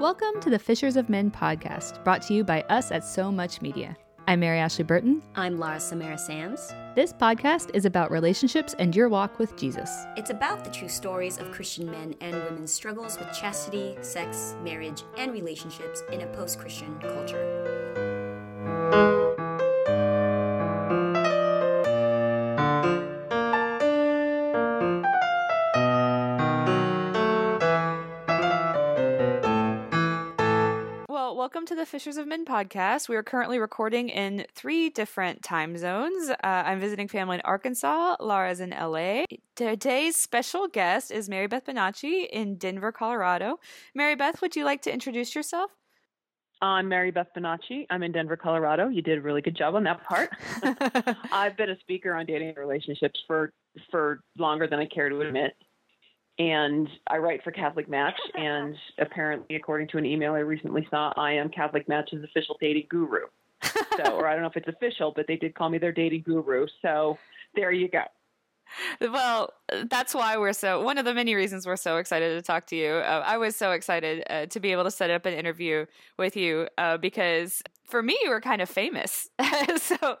Welcome to the Fishers of Men podcast, brought to you by us at So Much Media. I'm Mary Ashley Burton. I'm Laura Samara Sands. This podcast is about relationships and your walk with Jesus. It's about the true stories of Christian men and women's struggles with chastity, sex, marriage, and relationships in a post Christian culture. Fishers of Men podcast. We are currently recording in three different time zones. Uh, I'm visiting family in Arkansas. Laura's in LA. Today's special guest is Mary Beth Bonacci in Denver, Colorado. Mary Beth, would you like to introduce yourself? I'm Mary Beth Bonacci. I'm in Denver, Colorado. You did a really good job on that part. I've been a speaker on dating and relationships for for longer than I care to admit. And I write for Catholic Match, and apparently, according to an email I recently saw, I am Catholic Match's official dating guru. So, or I don't know if it's official, but they did call me their dating guru. So, there you go. Well, that's why we're so one of the many reasons we're so excited to talk to you. Uh, I was so excited uh, to be able to set up an interview with you uh, because for me, you were kind of famous. so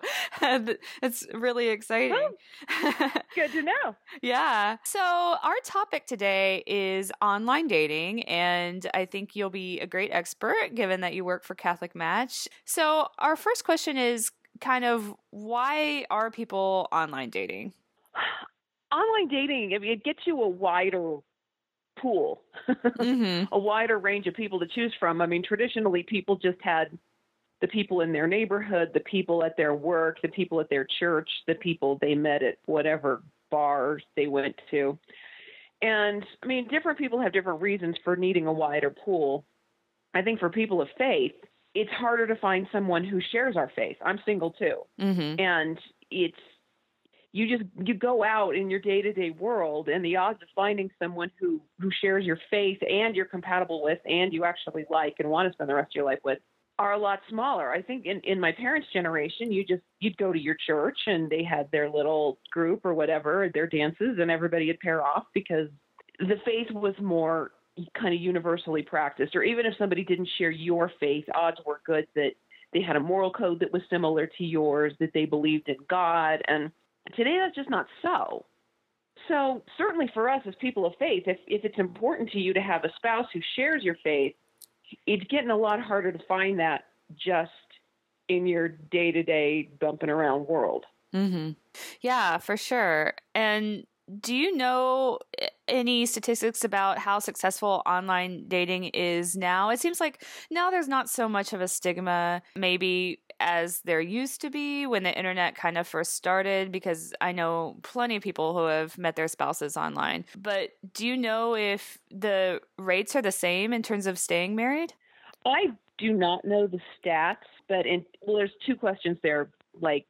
it's really exciting. Oh, good to know. yeah. So, our topic today is online dating, and I think you'll be a great expert given that you work for Catholic Match. So, our first question is kind of why are people online dating? Online dating, I mean, it gets you a wider pool, mm-hmm. a wider range of people to choose from. I mean, traditionally, people just had the people in their neighborhood, the people at their work, the people at their church, the people they met at whatever bars they went to. And I mean, different people have different reasons for needing a wider pool. I think for people of faith, it's harder to find someone who shares our faith. I'm single too. Mm-hmm. And it's you just you go out in your day-to-day world and the odds of finding someone who who shares your faith and you're compatible with and you actually like and want to spend the rest of your life with are a lot smaller. I think in in my parents' generation, you just you'd go to your church and they had their little group or whatever, their dances and everybody would pair off because the faith was more kind of universally practiced or even if somebody didn't share your faith, odds were good that they had a moral code that was similar to yours, that they believed in God and Today, that's just not so. So, certainly for us as people of faith, if, if it's important to you to have a spouse who shares your faith, it's getting a lot harder to find that just in your day to day bumping around world. Mm-hmm. Yeah, for sure. And do you know any statistics about how successful online dating is now? It seems like now there's not so much of a stigma, maybe as there used to be when the internet kind of first started, because I know plenty of people who have met their spouses online. But do you know if the rates are the same in terms of staying married? I do not know the stats, but in, well, there's two questions there, like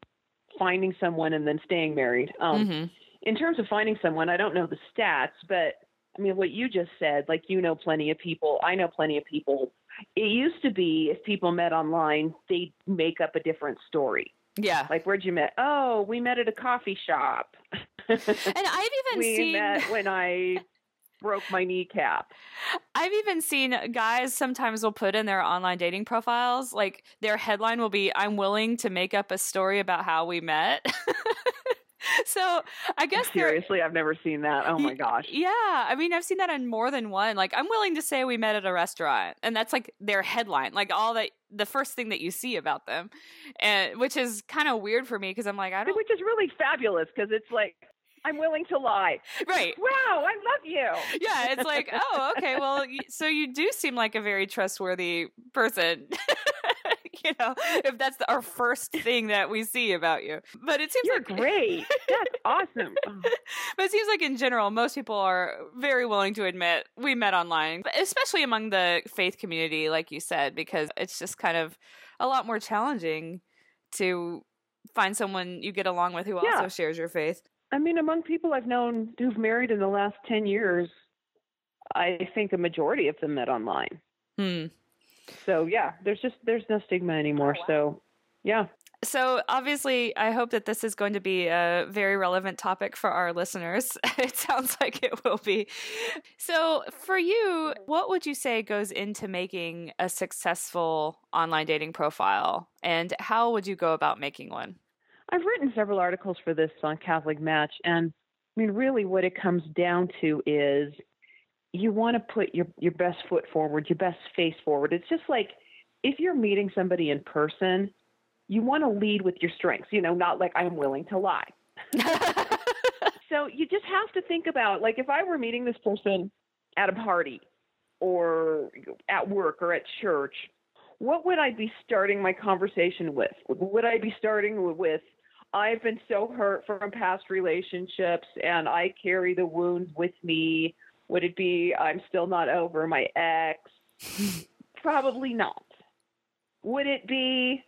finding someone and then staying married. Um, mm-hmm in terms of finding someone, I don't know the stats, but I mean, what you just said, like you know plenty of people, I know plenty of people. It used to be if people met online, they'd make up a different story. Yeah. Like, where'd you met? Oh, we met at a coffee shop. and I've even we seen. met when I broke my kneecap. I've even seen guys sometimes will put in their online dating profiles, like their headline will be, I'm willing to make up a story about how we met. so I guess seriously, I've never seen that. Oh my gosh. Yeah, I mean, I've seen that on more than one. Like, I'm willing to say we met at a restaurant, and that's like their headline, like all that the first thing that you see about them, and which is kind of weird for me because I'm like, I don't. Which is really fabulous because it's like I'm willing to lie. Right. Wow, I love you. Yeah, it's like, oh, okay. Well, so you do seem like a very trustworthy person. you know, if that's the, our first thing that we see about you. But it seems You're like great. That's awesome. but it seems like in general, most people are very willing to admit we met online, especially among the faith community, like you said, because it's just kind of a lot more challenging to find someone you get along with who Yeah. also shares your faith. I mean, among people I've known who've married in the last 10 years, I think a majority of them met online. Hmm. So, yeah, there's just there's no stigma anymore. Oh, so, yeah. So, obviously, I hope that this is going to be a very relevant topic for our listeners. It sounds like it will be. So, for you, what would you say goes into making a successful online dating profile? And how would you go about making one? I've written several articles for this on Catholic Match. And I mean, really, what it comes down to is you want to put your, your best foot forward, your best face forward. It's just like if you're meeting somebody in person, you want to lead with your strengths, you know, not like I'm willing to lie. so you just have to think about like if I were meeting this person at a party or at work or at church, what would I be starting my conversation with? Would I be starting with I've been so hurt from past relationships and I carry the wounds with me? Would it be I'm still not over my ex? Probably not. Would it be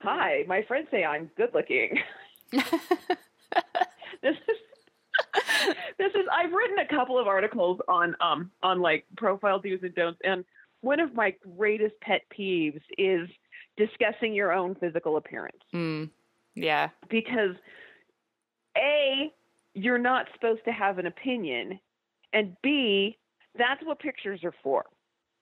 hi, my friends say I'm good looking. this is this is I've written a couple of articles on um on like profile do's and don'ts and one of my greatest pet peeves is discussing your own physical appearance. Mm, yeah. Because A, you're not supposed to have an opinion and B, that's what pictures are for.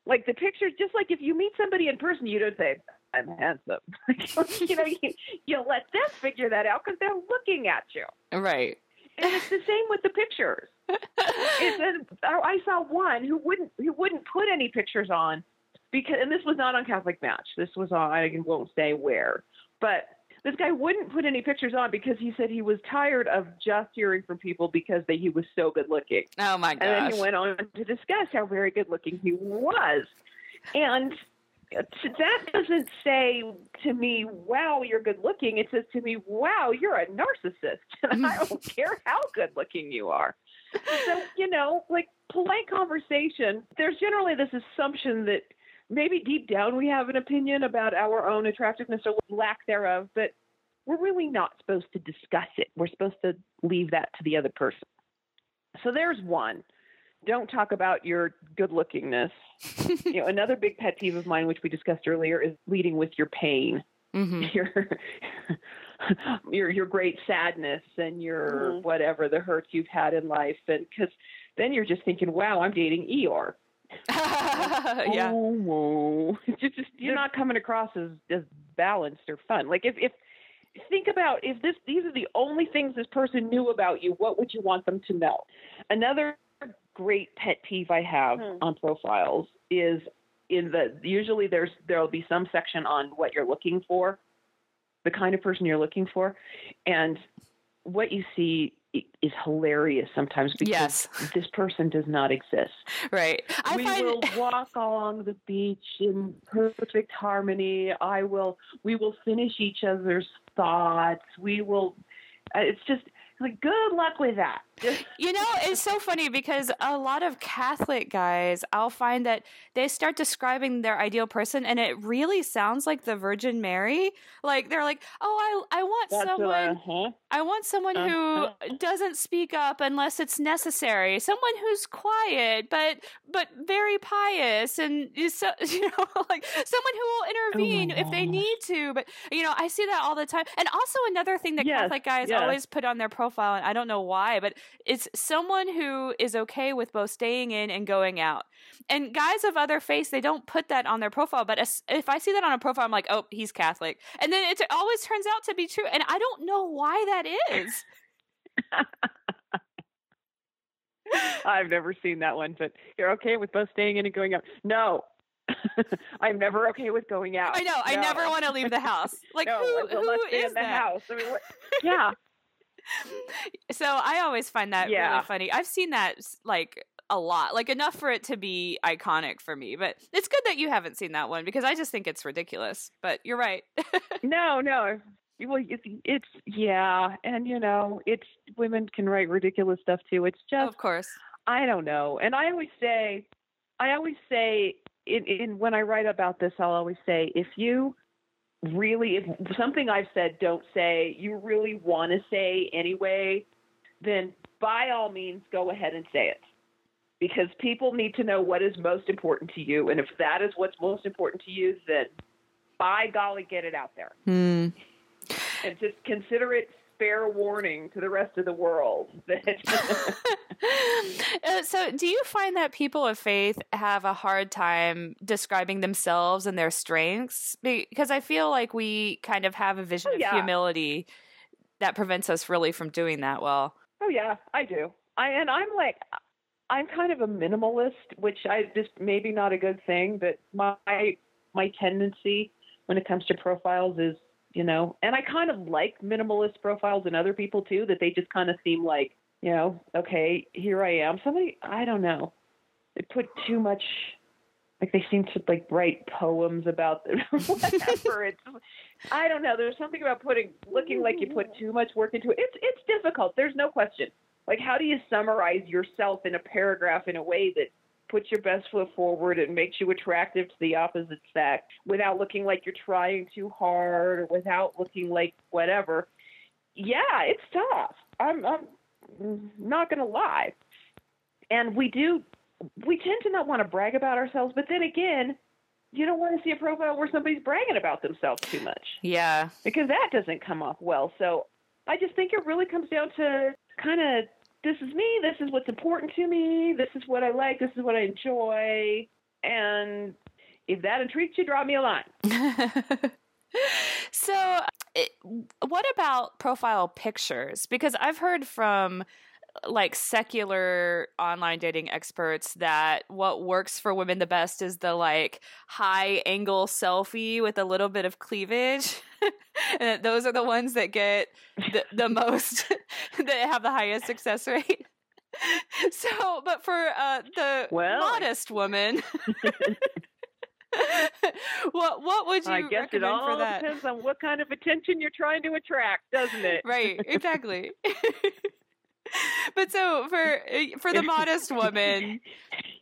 Like the pictures, just like if you meet somebody in person, you don't say, I'm handsome. you know, you, you let them figure that out because they're looking at you. Right. And it's the same with the pictures. it's a, oh, I saw one who wouldn't who wouldn't put any pictures on because, and this was not on Catholic Match. This was on I won't say where, but this guy wouldn't put any pictures on because he said he was tired of just hearing from people because they, he was so good looking. Oh my gosh! And then he went on to discuss how very good looking he was, and that doesn't say to me, wow, you're good looking. It says to me, wow, you're a narcissist. And I don't care how good looking you are. So, you know, like polite conversation, there's generally this assumption that maybe deep down we have an opinion about our own attractiveness or lack thereof, but we're really not supposed to discuss it. We're supposed to leave that to the other person. So there's one don't talk about your good lookingness. you know, another big pet peeve of mine, which we discussed earlier, is leading with your pain. Mm-hmm. Your, your your great sadness and your mm-hmm. whatever the hurts you've had in life, and because then you're just thinking, "Wow, I'm dating Eeyore." yeah. Oh. Just, just you're not coming across as as balanced or fun. Like if if think about if this these are the only things this person knew about you, what would you want them to know? Another great pet peeve I have hmm. on profiles is in the usually there's there'll be some section on what you're looking for, the kind of person you're looking for, and what you see is hilarious sometimes because yes. this person does not exist. Right. I we find... will walk along the beach in perfect harmony. I will. We will finish each other's thoughts. We will. Uh, it's just like, good luck with that. you know, it's so funny because a lot of Catholic guys, I'll find that they start describing their ideal person, and it really sounds like the Virgin Mary. Like they're like, "Oh, I I want That's someone, uh-huh. I want someone uh-huh. who doesn't speak up unless it's necessary, someone who's quiet but but very pious, and so you know, like someone who will intervene oh if they need to. But you know, I see that all the time. And also another thing that yes, Catholic guys yes. always put on their profile, and I don't know why, but it's someone who is okay with both staying in and going out. And guys of other faiths, they don't put that on their profile. But if I see that on a profile, I'm like, oh, he's Catholic. And then it always turns out to be true. And I don't know why that is. I've never seen that one, but you're okay with both staying in and going out. No, I'm never okay with going out. I know. No. I never want to leave the house. Like no, who, who is in the that? house? I mean, yeah so I always find that yeah. really funny. I've seen that like a lot, like enough for it to be iconic for me. But it's good that you haven't seen that one because I just think it's ridiculous. But you're right. no, no. Well, it's, it's yeah, and you know, it's women can write ridiculous stuff too. It's just, of course, I don't know. And I always say, I always say, in, in when I write about this, I'll always say, if you really, if something I've said don't say, you really want to say anyway, then by all means go ahead and say it. Because people need to know what is most important to you. And if that is what's most important to you, then by golly, get it out there. Hmm. and just consider it fair warning to the rest of the world that uh, so do you find that people of faith have a hard time describing themselves and their strengths? Because i feel like we kind of have a vision oh, of humility that prevents us really from doing that well. Oh yeah i do. I and i'm like i'm kind of a minimalist which i just maybe not a good thing but my my tendency when it comes to profiles is you know, and I kind of like minimalist profiles in other people too, that they just kind of seem like, you know, okay, here I am. Somebody, I don't know, they put too much, like they seem to like write poems about them, whatever. it's, I don't know. There's something about putting, looking like you put too much work into it. It's, it's difficult. There's no question. Like, how do you summarize yourself in a paragraph in a way that puts your best foot forward and makes you attractive to the opposite sex without looking like you're trying too hard or without looking like whatever. Yeah, it's tough. I'm, I'm not going to lie. And we do, we tend to not want to brag about ourselves, but then again, you don't want to see a profile where somebody's bragging about themselves too much. Yeah. Because that doesn't come off well. So I just think it really comes down to kind of this is me, this is what's important to me, this is what I like, this is what I enjoy. And if that intrigues you, drop me a line. so, it, what about profile pictures? Because I've heard from like secular online dating experts that what works for women the best is the like high angle selfie with a little bit of cleavage. and those are the ones that get the, the most that have the highest success rate. So, but for uh, the well. modest woman, what what would you I guess recommend it all for that? depends on what kind of attention you're trying to attract, doesn't it? Right, exactly. but so for uh, for the modest woman,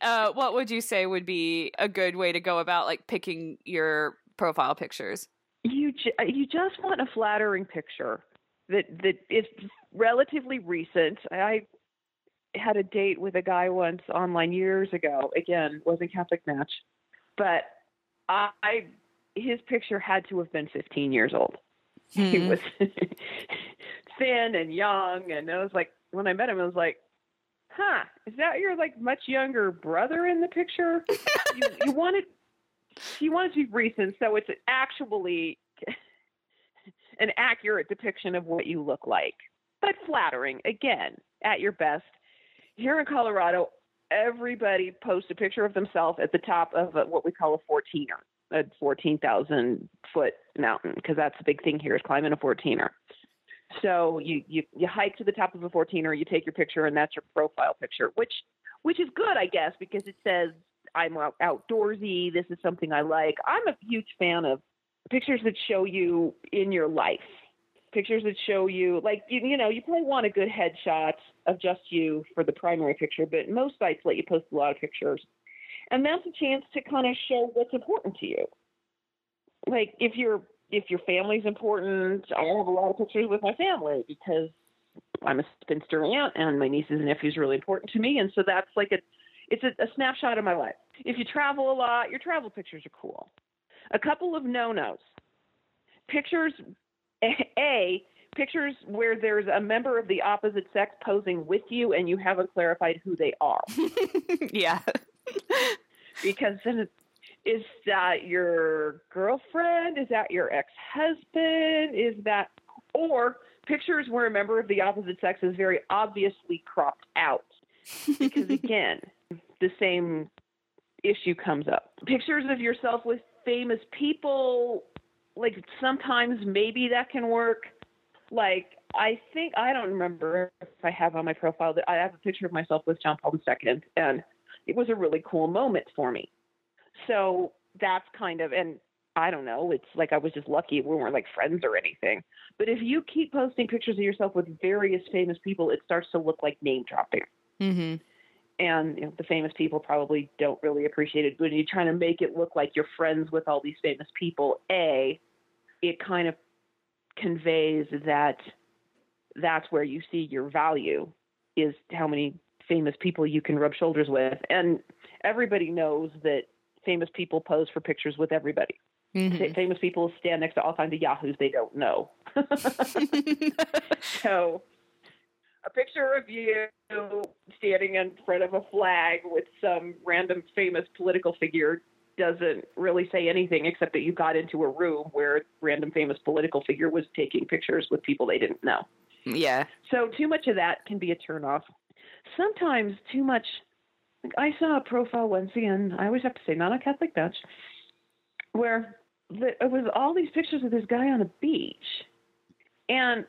uh, what would you say would be a good way to go about like picking your profile pictures? You ju- uh, you just want a flattering picture that that is relatively recent. I had a date with a guy once online years ago. Again, wasn't Catholic match, but I, I his picture had to have been 15 years old. Hmm. He was thin and young, and I was like, when I met him, I was like, "Huh, is that your like much younger brother in the picture?" you, you wanted you wanted to be recent, so it's actually an accurate depiction of what you look like, but flattering again at your best. Here in Colorado, everybody posts a picture of themselves at the top of a, what we call a 14er, a 14,000 foot mountain, because that's the big thing here is climbing a 14er. So you, you you hike to the top of a 14er, you take your picture, and that's your profile picture, which which is good, I guess, because it says I'm out, outdoorsy. This is something I like. I'm a huge fan of pictures that show you in your life. Pictures that show you, like you, you know, you probably want a good headshot of just you for the primary picture, but most sites let you post a lot of pictures, and that's a chance to kind of show what's important to you. Like if you're if your family's important, I have a lot of pictures with my family because I'm a spinster aunt and my nieces and nephews are really important to me, and so that's like a it's a, a snapshot of my life. If you travel a lot, your travel pictures are cool. A couple of no-nos. Pictures a pictures where there's a member of the opposite sex posing with you and you haven't clarified who they are. yeah. because then it's is that your girlfriend? Is that your ex husband? Is that, or pictures where a member of the opposite sex is very obviously cropped out? Because again, the same issue comes up. Pictures of yourself with famous people, like sometimes maybe that can work. Like, I think, I don't remember if I have on my profile that I have a picture of myself with John Paul II, and it was a really cool moment for me so that's kind of and I don't know, it's like I was just lucky we weren't like friends or anything. But if you keep posting pictures of yourself with various famous people, it starts to look like name dropping. Mm-hmm. And you know, the famous people probably don't really appreciate it. When you're trying to make it look like you're friends with all these famous people, A, it kind of conveys that that's where you see your value is how many famous people you can rub shoulders with. And everybody knows that famous people pose for pictures with everybody. Mm-hmm. Famous people stand next to all kinds of yahoos they don't know. so, a picture of you standing in front of a flag with some random famous political figure doesn't really say anything except that you got into a room where a random famous political figure was taking pictures with people they didn't know. Yeah. So too much of that can be a turnoff. Sometimes too much. Like I saw a profile once again. I always have to say, not a Catholic Match, where the, it was all these pictures of this guy on a beach, and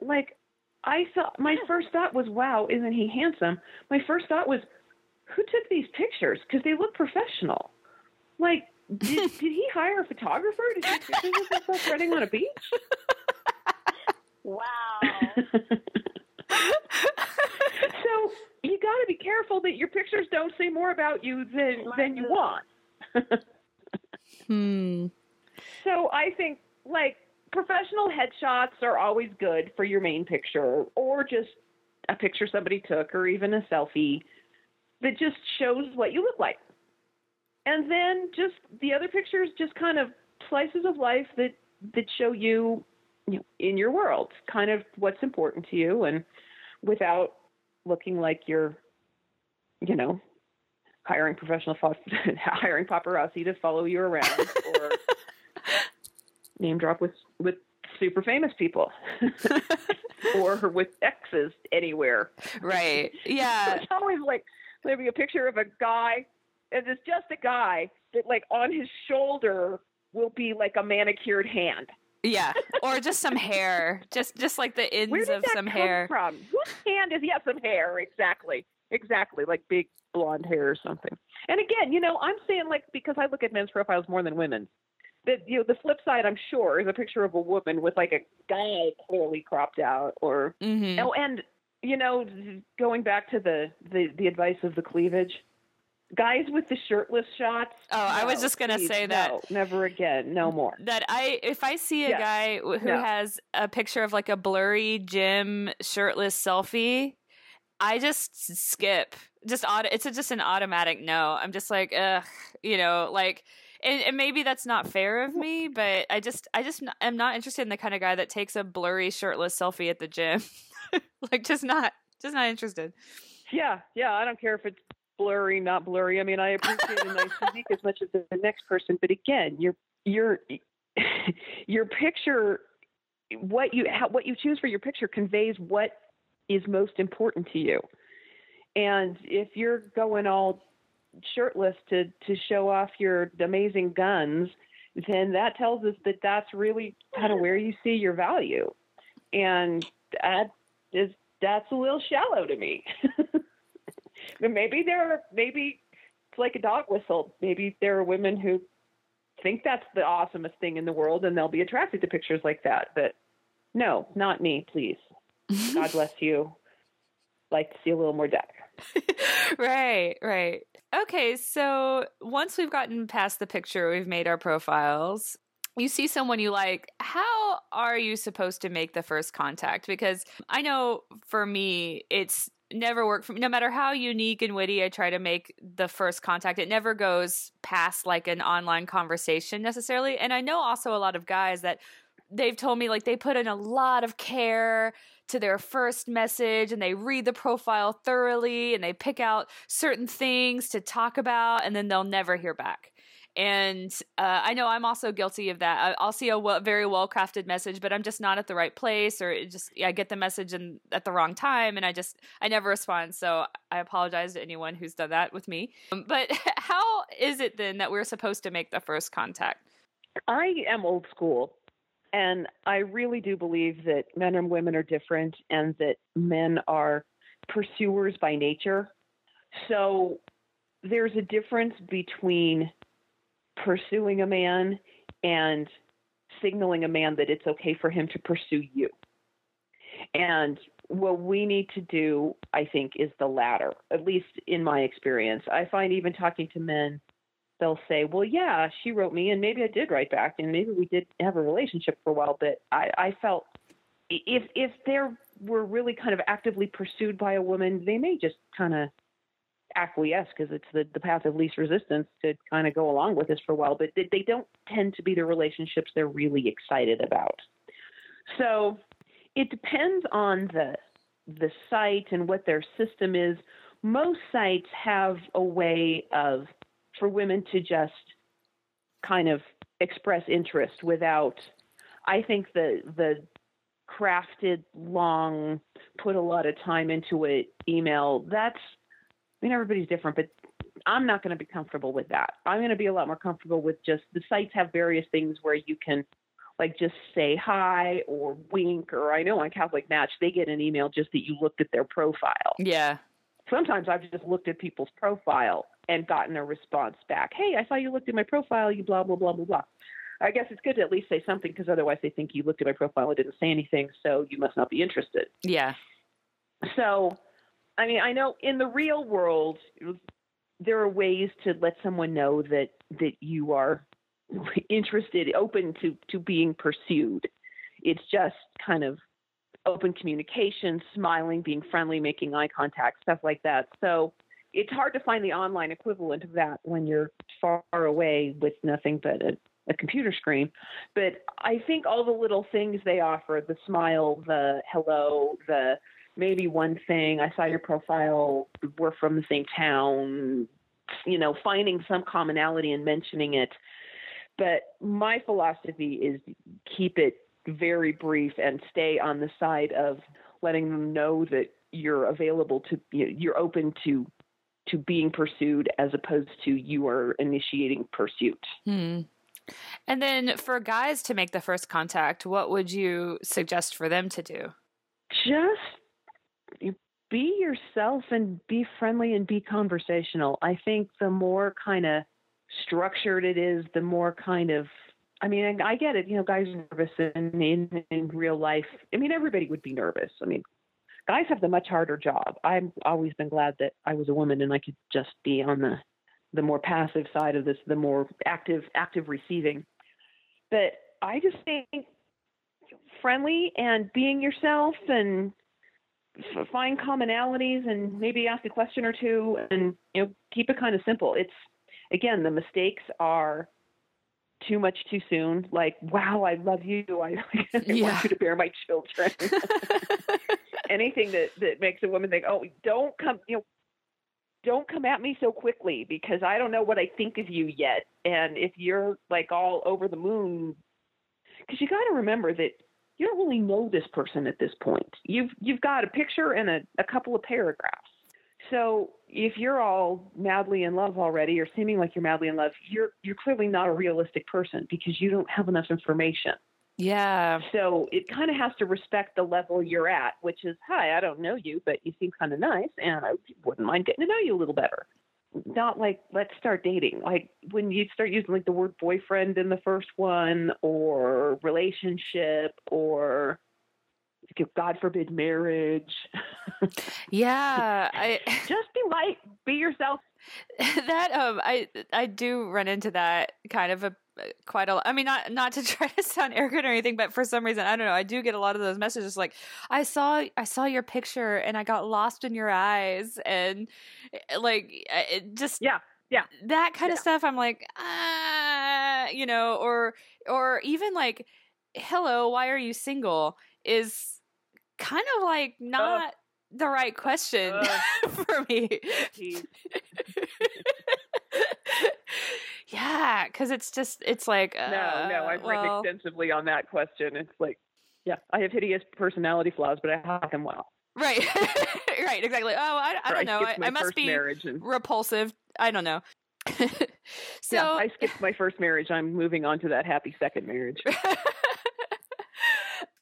like I thought, my first thought was, "Wow, isn't he handsome?" My first thought was, "Who took these pictures? Because they look professional." Like, did, did he hire a photographer to take pictures of himself running on a beach? Wow. so you got to be careful that your pictures don't say more about you than than you want. Hmm. So I think like professional headshots are always good for your main picture, or just a picture somebody took, or even a selfie that just shows what you look like. And then just the other pictures, just kind of slices of life that that show you in your world, kind of what's important to you, and without looking like you're, you know, hiring professional hiring paparazzi to follow you around or name drop with with super famous people or with exes anywhere. Right. Yeah. It's always like maybe a picture of a guy and it's just a guy that like on his shoulder will be like a manicured hand. Yeah. Or just some hair. Just just like the ends of some hair. from? Whose hand is yeah, some hair, exactly. Exactly, like big blonde hair or something. And again, you know, I'm saying like because I look at men's profiles more than women's. That you know, the flip side, I'm sure, is a picture of a woman with like a guy clearly cropped out, or hmm oh, and you know, going back to the the, the advice of the cleavage, guys with the shirtless shots. Oh, I was just gonna please, say that. no, never again, no more. that I if I see a Yes. guy who No. has a picture of like a blurry gym shirtless selfie, I just skip. Just auto, it's a, just an automatic no. I'm just like, ugh, you know, like, and, and maybe that's not fair of me, but I just, I just am not interested in the kind of guy that takes a blurry shirtless selfie at the gym. like, just not, just not interested. Yeah, yeah. I don't care if it's blurry, not blurry. I mean, I appreciate a nice physique as much as the next person, but again, your your your picture, what you how, what you choose for your picture conveys what is most important to you. And if you're going all shirtless to to show off your amazing guns, then that tells us that that's really kind of where you see your value, and that is that's a little shallow to me. But maybe there are maybe it's like a dog whistle. Maybe there are women who think that's the awesomest thing in the world and they'll be attracted to pictures like that. But no, not me, please. God bless you. Like to see a little more depth. right, right. Okay, so once we've gotten past the picture, we've made our profiles. You see someone you like, how are you supposed to make the first contact? Because I know for me, it's never worked for me. No matter how unique and witty I try to make the first contact, it never goes past like an online conversation necessarily. And I know also a lot of guys that they've told me like they put in a lot of care to their first message and they read the profile thoroughly and they pick out certain things to talk about and then they'll never hear back. And uh, I know I'm also guilty of that. I'll see a very well crafted message, but I'm just not at the right place, or just I get the message in, at the wrong time, and I just I never respond. So I apologize to anyone who's done that with me. Um, But how is it then that we're supposed to make the first contact? I am old school, and I really do believe that men and women are different, and that men are pursuers by nature. So there's a difference between pursuing a man and signaling a man that it's okay for him to pursue you. And what we need to do, I think, is the latter, at least in my experience. I find even talking to men, they'll say, Well, yeah, she wrote me, and maybe I did write back, and maybe we did have a relationship for a while, but I, I felt if if they were really kind of actively pursued by a woman, they may just kind of acquiesce because it's the, the path of least resistance to kind of go along with this for a while, but they, they don't tend to be the relationships they're really excited about. So it depends on the the site and what their system is. Most sites have a way of for women to just kind of express interest without I think the the crafted long put a lot of time into it email that's I mean everybody's different but I'm not going to be comfortable with that. I'm going to be a lot more comfortable with just the sites have various things where you can like just say hi or wink or I know on Catholic Match they get an email just that you looked at their profile. Yeah. Sometimes I've just looked at people's profile and gotten a response back. Hey, I saw you looked at my profile. You blah blah blah blah blah. I guess it's good to at least say something because otherwise they think you looked at my profile and didn't say anything, so you must not be interested. Yeah. So, I mean, I know in the real world there are ways to let someone know that that you are interested, open to to being pursued. It's just kind of open communication, smiling, being friendly, making eye contact, stuff like that. So it's hard to find the online equivalent of that when you're far away with nothing but a, a computer screen. But I think all the little things they offer the smile, the hello, the maybe one thing, I saw your profile, we're from the same town, you know, finding some commonality and mentioning it but my philosophy is keep it very brief and stay on the side of letting them know that you're available to you're open to to being pursued as opposed to you are initiating pursuit. Hmm. And then for guys to make the first contact, what would you suggest for them to do? Just be yourself and be friendly and be conversational. I think the more kind of structured it is, the more kind of I mean, I get it. You know, guys are nervous in, in in real life. I mean, everybody would be nervous. I mean, guys have the much harder job. I've always been glad that I was a woman and I could just be on the the more passive side of this, the more active active receiving. But I just think friendly and being yourself and find commonalities and maybe ask a question or two and you know keep it kind of simple. It's again, the mistakes are too much too soon. Like, wow, I love you. I, I yeah. want you to bear my children. Anything that that makes a woman think, oh, don't come, you know, don't come at me so quickly because I don't know what I think of you yet. And if you're like all over the moon, because you got to remember that you don't really know this person at this point. You've you've got a picture and a, a couple of paragraphs. So if you're all madly in love already or seeming like you're madly in love, you're you're clearly not a realistic person because you don't have enough information. Yeah. So it kind of has to respect the level you're at, which is, hi, I don't know you, but you seem kind of nice, and I wouldn't mind getting to know you a little better. Not like let's start dating. Like when you start using like the word boyfriend in the first one, or relationship, or God forbid marriage. yeah, I just be light, be yourself. That um, I I do run into that kind of a quite a. I mean, not not to try to sound arrogant or anything, but for some reason, I don't know. I do get a lot of those messages like, I saw I saw your picture and I got lost in your eyes, and eh, like it just yeah yeah that kind yeah. of stuff. I'm like, ah, you know, or or even like, hello, why are you single? Is kind of like uh, not uh, the right question uh, for me. yeah, because it's just it's like uh, no, no. I've well, written extensively on that question. It's like, yeah, I have hideous personality flaws, but I have them well. Right, right, exactly. Oh, I, I don't know. I, I must be and... repulsive. I don't know. so yeah, I skipped my first marriage. I'm moving on to that happy second marriage.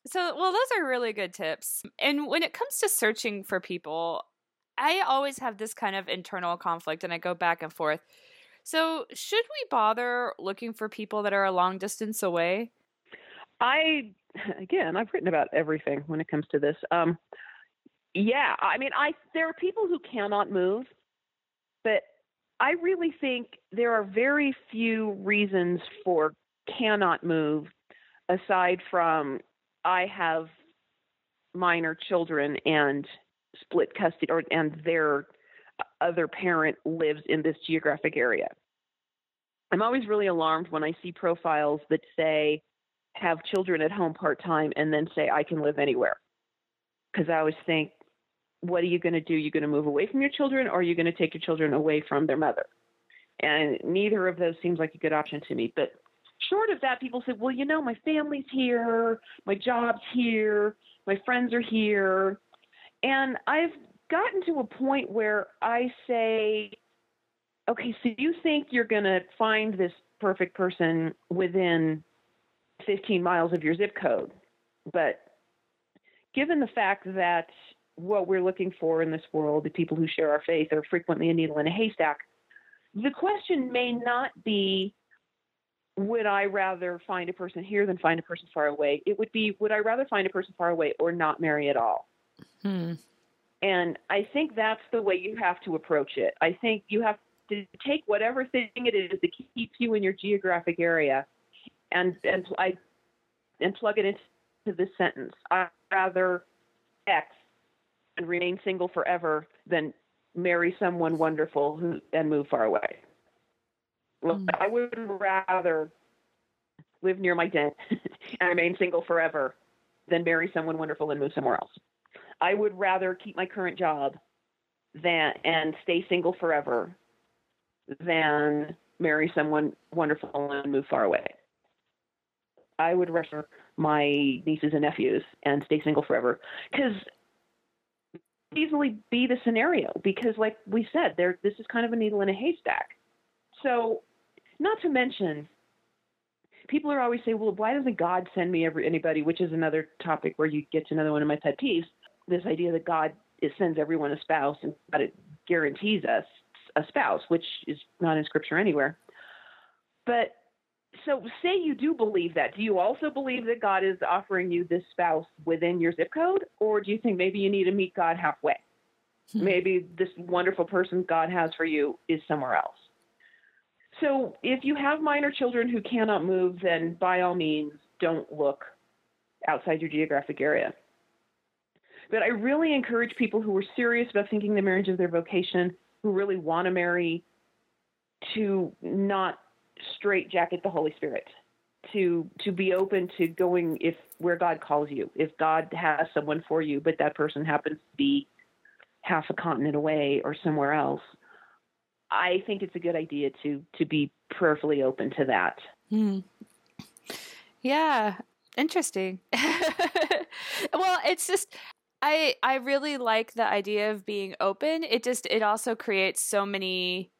So, well, those are really good tips. And when it comes to searching for people, I always have this kind of internal conflict and I go back and forth. So, should we bother looking for people that are a long distance away? I, again, I've written about everything when it comes to this. Um, yeah, I mean, I there are people who cannot move, but I really think there are very few reasons for cannot move aside from I have minor children and split custody, or and their other parent lives in this geographic area. I'm always really alarmed when I see profiles that say have children at home part time and then say I can live anywhere. Because I always think, what are you going to do? You're going to move away from your children, or are you going to take your children away from their mother? And neither of those seems like a good option to me. But short of that, people say, well, you know, my family's here, my job's here, my friends are here. And I've gotten to a point where I say, okay, so you think you're going to find this perfect person within 15 miles of your zip code. But given the fact that what we're looking for in this world, the people who share our faith, are frequently a needle in a haystack, the question may not be would I rather find a person here than find a person far away? It would be would I rather find a person far away or not marry at all? Hmm. And I think that's the way you have to approach it. I think you have to take whatever thing it is that keeps you in your geographic area and and I and plug it into this sentence. I rather X and remain single forever than marry someone wonderful who, and move far away. Mm. I would rather live near my den and remain single forever than marry someone wonderful and move somewhere else. I would rather keep my current job than and stay single forever than marry someone wonderful and move far away. I would rather my nieces and nephews and stay single forever because easily be the scenario because like we said there this is kind of a needle in a haystack so not to mention people are always saying well why doesn't god send me every, anybody which is another topic where you get to another one of my pet peeves this idea that god is, sends everyone a spouse and that it guarantees us a spouse which is not in scripture anywhere but so say you do believe that. Do you also believe that God is offering you this spouse within your zip code? Or do you think maybe you need to meet God halfway? Hmm. Maybe this wonderful person God has for you is somewhere else. So if you have minor children who cannot move, then by all means, don't look outside your geographic area. But I really encourage people who are serious about thinking the marriage is their vocation, who really want to marry, to not straight jacket the Holy Spirit to to be open to going if where God calls you. If God has someone for you, but that person happens to be half a continent away or somewhere else, I think it's a good idea to to be prayerfully open to that. Hmm. Yeah, interesting. well, it's just I I really like the idea of being open. It just it also creates so many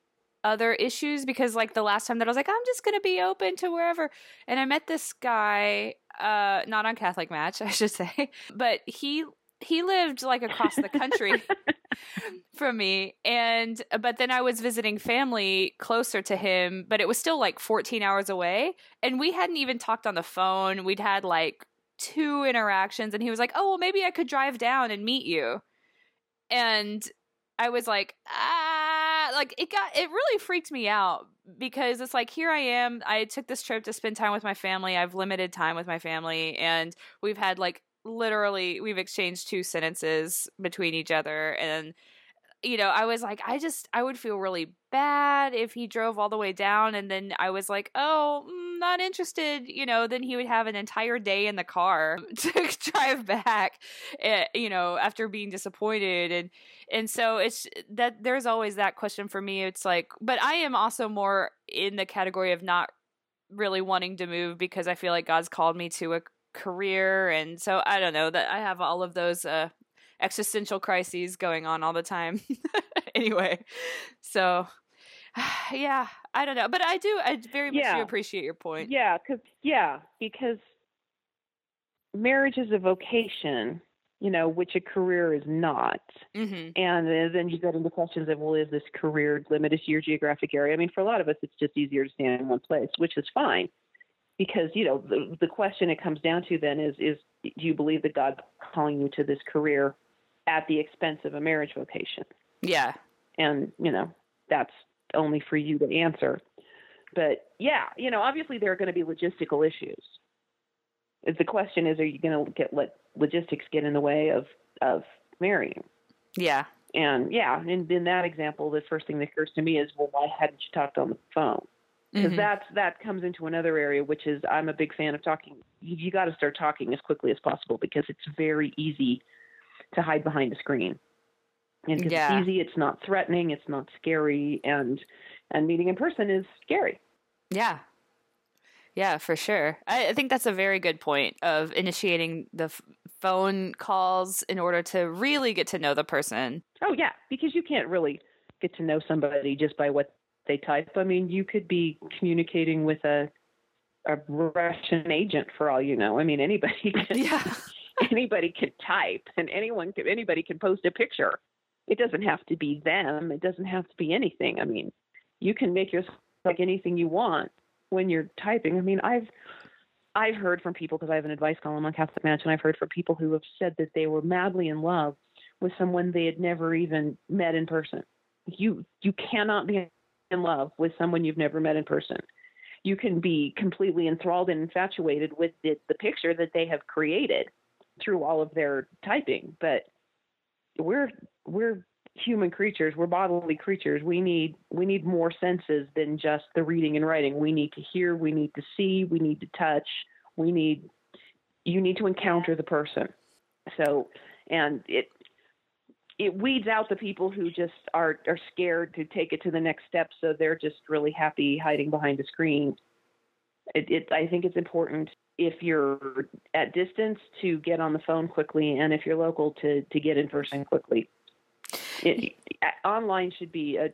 other issues because like the last time that I was like I'm just going to be open to wherever and I met this guy uh not on Catholic Match I should say but he he lived like across the country from me. And but then I was visiting family closer to him but it was still like 14 hours away. And we hadn't even talked on the phone. We'd had like two interactions. And he was like oh well maybe I could drive down and meet you. And I was like, ah, like it got, it really freaked me out because it's like, here I am. I took this trip to spend time with my family. I've limited time with my family. And we've had like literally, we've exchanged two sentences between each other. And, you know, I was like, I just, I would feel really bad if he drove all the way down and then I was like, oh, mm, not interested, you know, then he would have an entire day in the car to drive back, eh, you know, after being disappointed and and so it's that there's always that question for me. It's like, but I am also more in the category of not really wanting to move because I feel like God's called me to a career and so I don't know that I have all of those uh existential crises going on all the time. anyway, so yeah, I don't know, but I do. I very much do appreciate your point. Yeah, because yeah, because marriage is a vocation, you know, which a career is not. Mm-hmm. And then you get into questions of, well, is this career limited to your geographic area? I mean, for a lot of us, it's just easier to stand in one place, which is fine. Because you know the the question it comes down to then is is do you believe that God's calling you to this career at the expense of a marriage vocation? Yeah, and you know that's only for you to answer. But yeah, you know, obviously there are going to be logistical issues. The question is, are you going to get let logistics get in the way of of marrying? Yeah. And yeah, in, in that example, the first thing that occurs to me is, well, why hadn't you talked on the phone? Because mm-hmm. that's that comes into another area, which is I'm a big fan of talking you, you got to start talking as quickly as possible because it's very easy to hide behind a screen. And because Yeah. it's easy, it's not threatening, it's not scary, and and meeting in person is scary. Yeah. Yeah, for sure. I, I think that's a very good point of initiating the f- phone calls in order to really get to know the person. Oh yeah, because you can't really get to know somebody just by what they type. I mean, you could be communicating with a a Russian agent for all you know. I mean, anybody can, Yeah. anybody can type, and anyone can anybody can post a picture. It doesn't have to be them. It doesn't have to be anything. I mean, you can make yourself like anything you want when you're typing. I mean, I've I've heard from people because I have an advice column on Catholic Match, and I've heard from people who have said that they were madly in love with someone they had never even met in person. You you cannot be in love with someone you've never met in person. You can be completely enthralled and infatuated with the, the picture that they have created through all of their typing, but we're we're human creatures. We're bodily creatures. We need we need more senses than just the reading and writing. We need to hear we need to see we need to touch we need you need to encounter the person. So and it it weeds out the people who just are are scared to take it to the next step so they're just really happy hiding behind a screen it, it i think it's important if you're at distance to get on the phone quickly and if you're local to to get in person quickly it, online should be a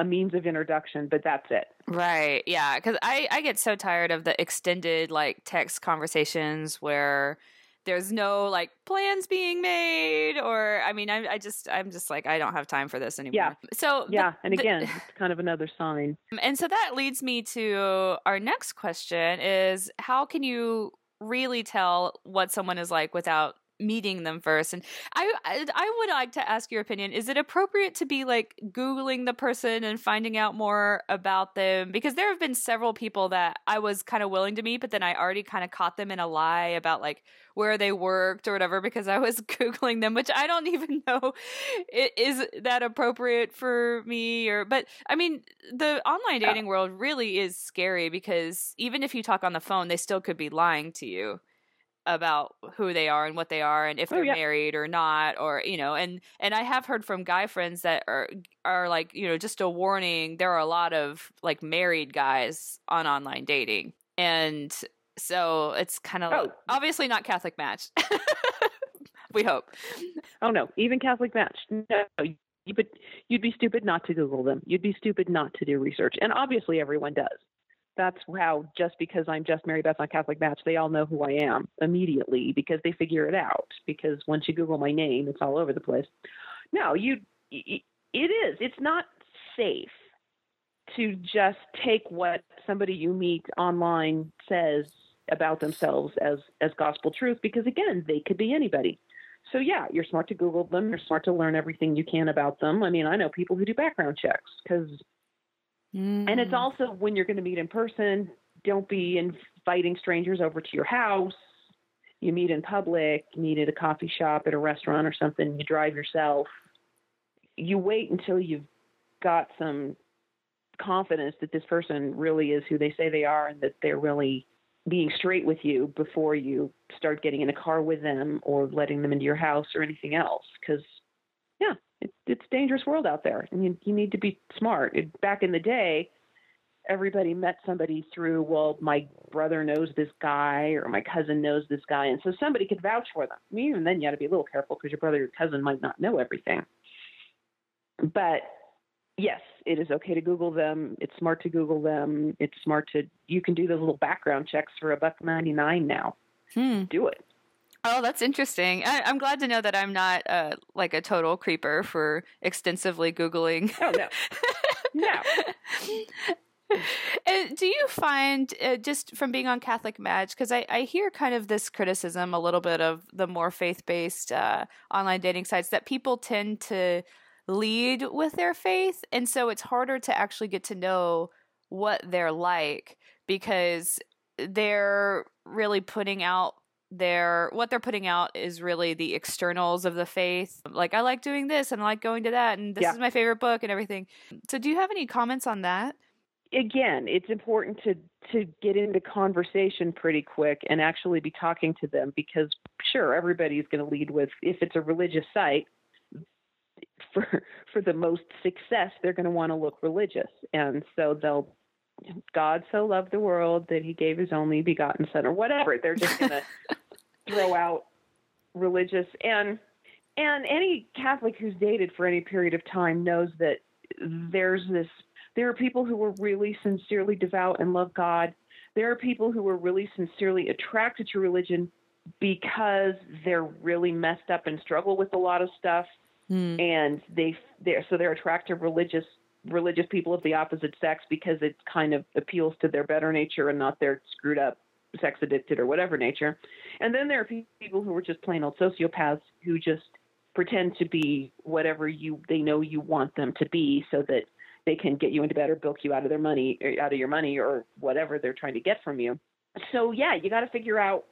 a means of introduction but that's it Right. Yeah. Because I, I get so tired of the extended like text conversations where there's no like plans being made or I mean I, I just I'm just like I don't have time for this anymore. Yeah. So the- yeah and the- again it's kind of another sign and so that leads me to our next question is how can you really tell what someone is like without meeting them first and I, I i would like to ask your opinion is it appropriate to be like googling the person and finding out more about them because there have been several people that i was kind of willing to meet but then i already kind of caught them in a lie about like where they worked or whatever because i was googling them which i don't even know is that appropriate for me or but i mean the online Yeah. dating world really is scary because even if you talk on the phone they still could be lying to you about who they are and what they are and if Oh, they're yeah. married or not or you know and and I have heard from guy friends that are are like you know just a warning there are a lot of like married guys on online dating. And so it's kind of Oh. obviously not Catholic match we hope. Oh no even catholic match no but you'd be stupid not to google them. You'd be stupid not to do research. And obviously everyone does that's how just because i'm just mary beth on catholic match they all know who i am immediately because they figure it out. Because once you google my name it's all over the place. No you it is. It's not safe to just take what somebody you meet online says about themselves as as gospel truth because again they could be anybody. So yeah you're smart to google them. You're smart to learn everything you can about them. I mean i know people who do background checks because Mm. and it's also when you're going to meet in person don't be inviting strangers over to your house. You meet in public you meet at a coffee shop at a restaurant or something you drive yourself. You wait until you've got some confidence that this person really is who they say they are and that they're really being straight with you before you start getting in a car with them or letting them into your house or anything else. Because yeah it, it's a dangerous world out there and you, you need to be smart it, back in the day everybody met somebody through well my brother knows this guy or my cousin knows this guy and so somebody could vouch for them I mean, even then you got to be a little careful because your brother or cousin might not know everything but yes, it is okay to Google them. It's smart to Google them. It's smart to you can do those little background checks for a buck ninety nine now. Hmm. Do it. Oh, that's interesting. I, I'm glad to know that I'm not uh, like a total creeper for extensively Googling. Oh no, no. Uh, do you find uh, just from being on Catholic Match because I, I hear kind of this criticism a little bit of the more faith based uh, online dating sites that people tend to lead with their faith, and so it's harder to actually get to know what they're like because they're really putting out their what they're putting out is really the externals of the faith. Like i like doing this and i like going to that and this Yeah. is my favorite book and everything. So do you have any comments on that? Again, it's important to to get into conversation pretty quick and actually be talking to them because sure, everybody's going to lead with if it's a religious site for for the most success, they're going to want to look religious, and so they'll God so loved the world that He gave His only begotten Son, or whatever. They're just going to throw out religious and and any Catholic who's dated for any period of time knows that there's this there are people who are really sincerely devout and love God. There are people who are really sincerely attracted to religion because they're really messed up and struggle with a lot of stuff, mm. and they they so they're attracted to religious religious people of the opposite sex because it kind of appeals to their better nature and not their screwed up sex addicted or whatever nature. And then there are people who are just plain old sociopaths who just pretend to be whatever you they know you want them to be so that they can get you into bed or bilk you out of their money, eh, out of your money, or whatever they're trying to get from you. So yeah, you got to figure out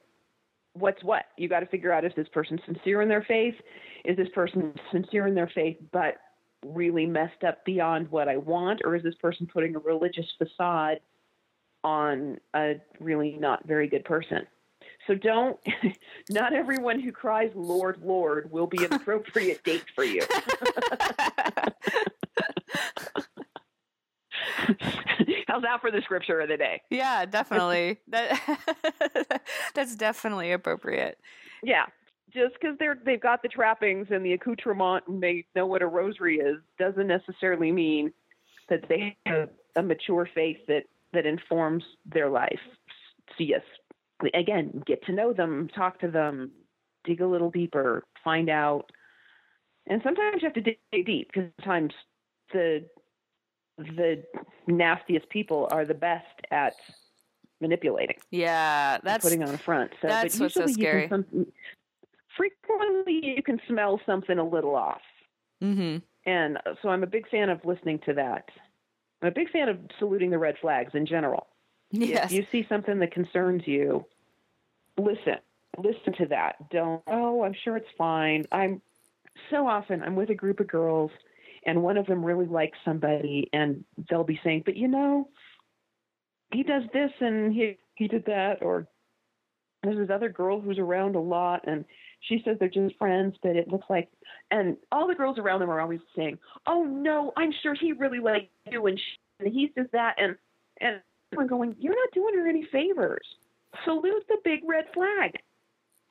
what's what. You got to figure out if this person sincere in their faith? Is this person sincere in their faith but really messed up beyond what I want, or is this person putting a religious facade on a really not very good person? So don't, not everyone who cries, Lord, Lord, will be an appropriate date for you. How's that for the scripture of the day? Yeah, definitely. that that's definitely appropriate. Yeah, just because they're they've got the trappings and the accoutrement and they know what a rosary is doesn't necessarily mean that they have a mature faith that that informs their life. So yes, again, get to know them, talk to them, dig a little deeper, find out. And sometimes you have to dig deep because sometimes the the nastiest people are the best at manipulating. Yeah, that's putting on a front. So, that's what's so scary. Can, frequently, you can smell something a little off. Mm-hmm. And so, I'm a big fan of listening to that. I'm a big fan of saluting the red flags in general. Yes. If you see something that concerns you, listen. Listen to that. Don't. Oh, I'm sure it's fine. I'm so often I'm with a group of girls and one of them really likes somebody and they'll be saying, but you know, he does this and he he did that or there's this other girl who's around a lot and she says they're just friends but it looks like and all the girls around them are always saying oh no i'm sure he really likes you and, she, and he says that and and we're going you're not doing her any favors salute the big red flag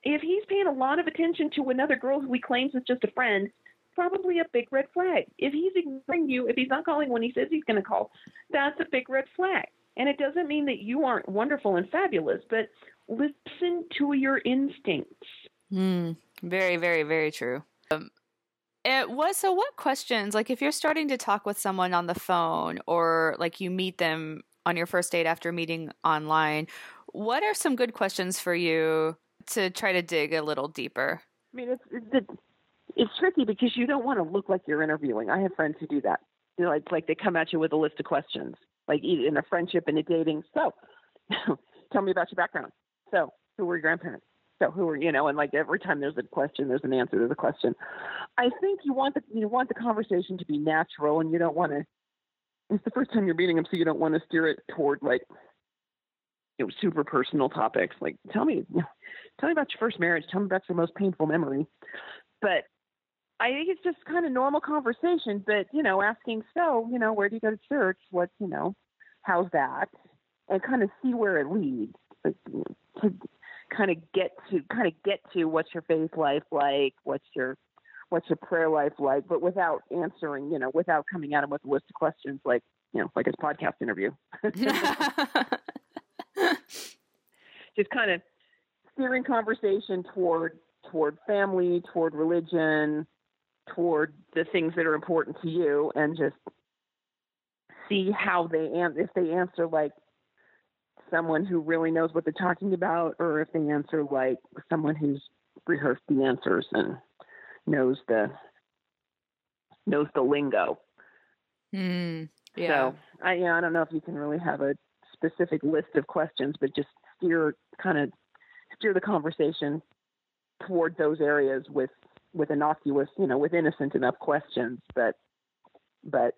if he's paying a lot of attention to another girl who he claims is just a friend probably a big red flag. If he's ignoring you, if he's not calling when he says he's going to call, that's a big red flag. And it doesn't mean that you aren't wonderful and fabulous, but listen to your instincts. Mm, very, very, very true. Um, it was so. What questions? Like, if you're starting to talk with someone on the phone, or like you meet them on your first date after meeting online, what are some good questions for you to try to dig a little deeper? I mean, it's, it's it's tricky because you don't want to look like you're interviewing. I have friends who do that. You know, like like they come at you with a list of questions, like in a friendship and a dating. So, tell me about your background. So, who were your grandparents? So, who are you know? And like every time there's a question, there's an answer to the question. I think you want the you want the conversation to be natural, and you don't want to. It's the first time you're meeting them, so you don't want to steer it toward like you know super personal topics. Like, tell me, tell me about your first marriage. Tell me about your most painful memory. But I think it's just kind of normal conversation, but you know, asking, so, you know, where do you go to church? What, you know, how's that? And kind of see where it leads. Like, to kind of get to kind of get to what's your faith life like, what's your what's your prayer life like, but without answering, you know, without coming at them with a list of questions like, you know, like a podcast interview. just kind of steering conversation toward toward family, toward religion, toward the things that are important to you and just see how they answer if they answer like someone who really knows what they're talking about or if they answer like someone who's rehearsed the answers and knows the knows the lingo. Mm, yeah. So i yeah i don't know if you can really have a specific list of questions but just steer kind of steer the conversation toward those areas with with innocuous, you know, with innocent enough questions, but but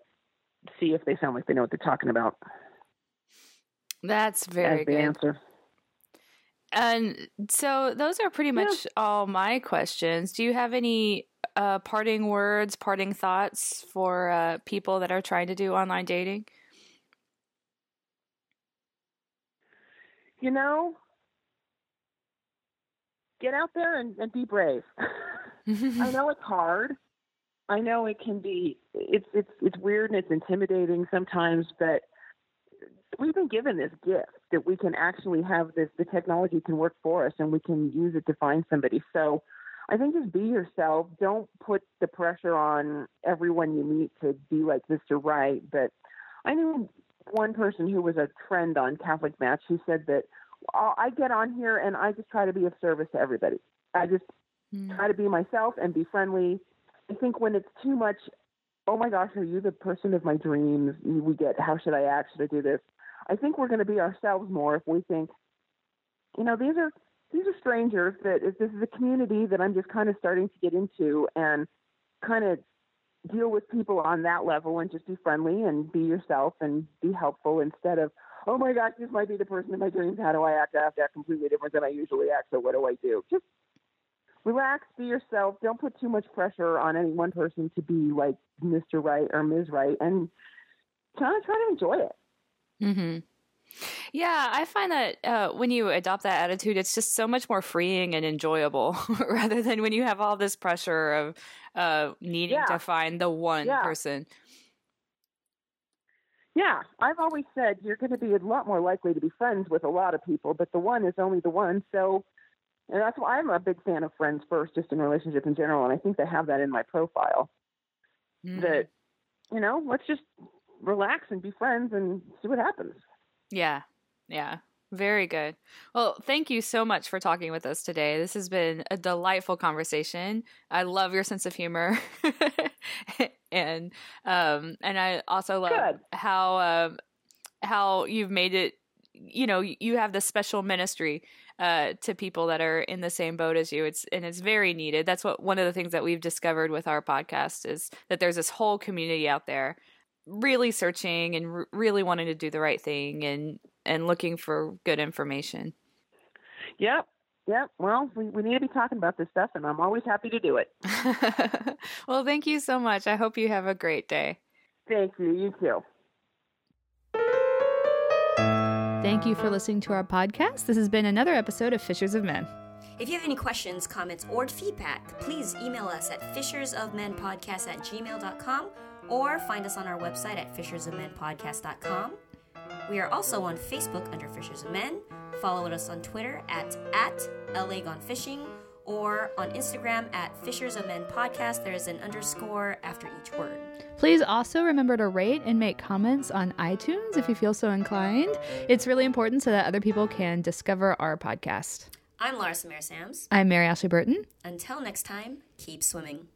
see if they sound like they know what they're talking about. That's very good. answer. And so those are pretty much all my questions. Do you have any uh, parting words, parting thoughts for uh, people that are trying to do online dating? You know, get out there and, and be brave. I know it's hard. I know it can be it's it's it's weird and it's intimidating sometimes, but we've been given this gift that we can actually have this the technology can work for us and we can use it to find somebody. So I think just be yourself. Don't put the pressure on everyone you meet to be like Mr. Right. But I knew one person who was a friend on Catholic Match who said that I get on here and I just try to be of service to everybody. I just Mm. try to be myself and be friendly. I think when it's too much, oh my gosh, are you the person of my dreams? We get, how should I act? Should I do this? I think we're going to be ourselves more if we think, you know, these are these are strangers that if this is a community that I'm just kind of starting to get into and kind of deal with people on that level and just be friendly and be yourself and be helpful instead of, oh my gosh, this might be the person in my dreams. How do I act? I have to act completely different than I usually act. So what do I do? Just relax, be yourself. Don't put too much pressure on any one person to be like Mr. Right or Ms. Right, and kind of try to enjoy it. Mm-hmm. Yeah, I find that uh, when you adopt that attitude, it's just so much more freeing and enjoyable rather than when you have all this pressure of uh, needing Yeah. to find the one Yeah. person. Yeah, I've always said you're going to be a lot more likely to be friends with a lot of people, but the one is only the one. So, and that's why I'm a big fan of friends first, just in relationship in general. And I think they have that in my profile. Mhm. That you know, let's just relax and be friends and see what happens. Yeah, yeah. Very good. Well, thank you so much for talking with us today. This has been a delightful conversation. I love your sense of humor, and um, and I also love Good. how um, how you've made it. You know, you have this special ministry uh, to people that are in the same boat as you. It's and it's very needed. That's what one of the things that we've discovered with our podcast is that there's this whole community out there really searching and r- really wanting to do the right thing and and looking for good information. Yep. Yep. Well, we, we need to be talking about this stuff, and I'm always happy to do it. well, thank you so much. I hope you have a great day. Thank you. You too. Thank you for listening to our podcast. This has been another episode of Fishers of Men. If you have any questions, comments, or feedback, please email us at fishersofmenpodcast at gmail.com or find us on our website at fishersofmenpodcast.com. We are also on Facebook under Fishers of Men. Follow us on Twitter at, at LA Gone Fishing or on Instagram at Fishers of Men Podcast. There is an underscore after each word. Please also remember to rate and make comments on iTunes if you feel so inclined. It's really important so that other people can discover our podcast. I'm Laura Samara Sams. I'm Mary Ashley Burton. Until next time, keep swimming.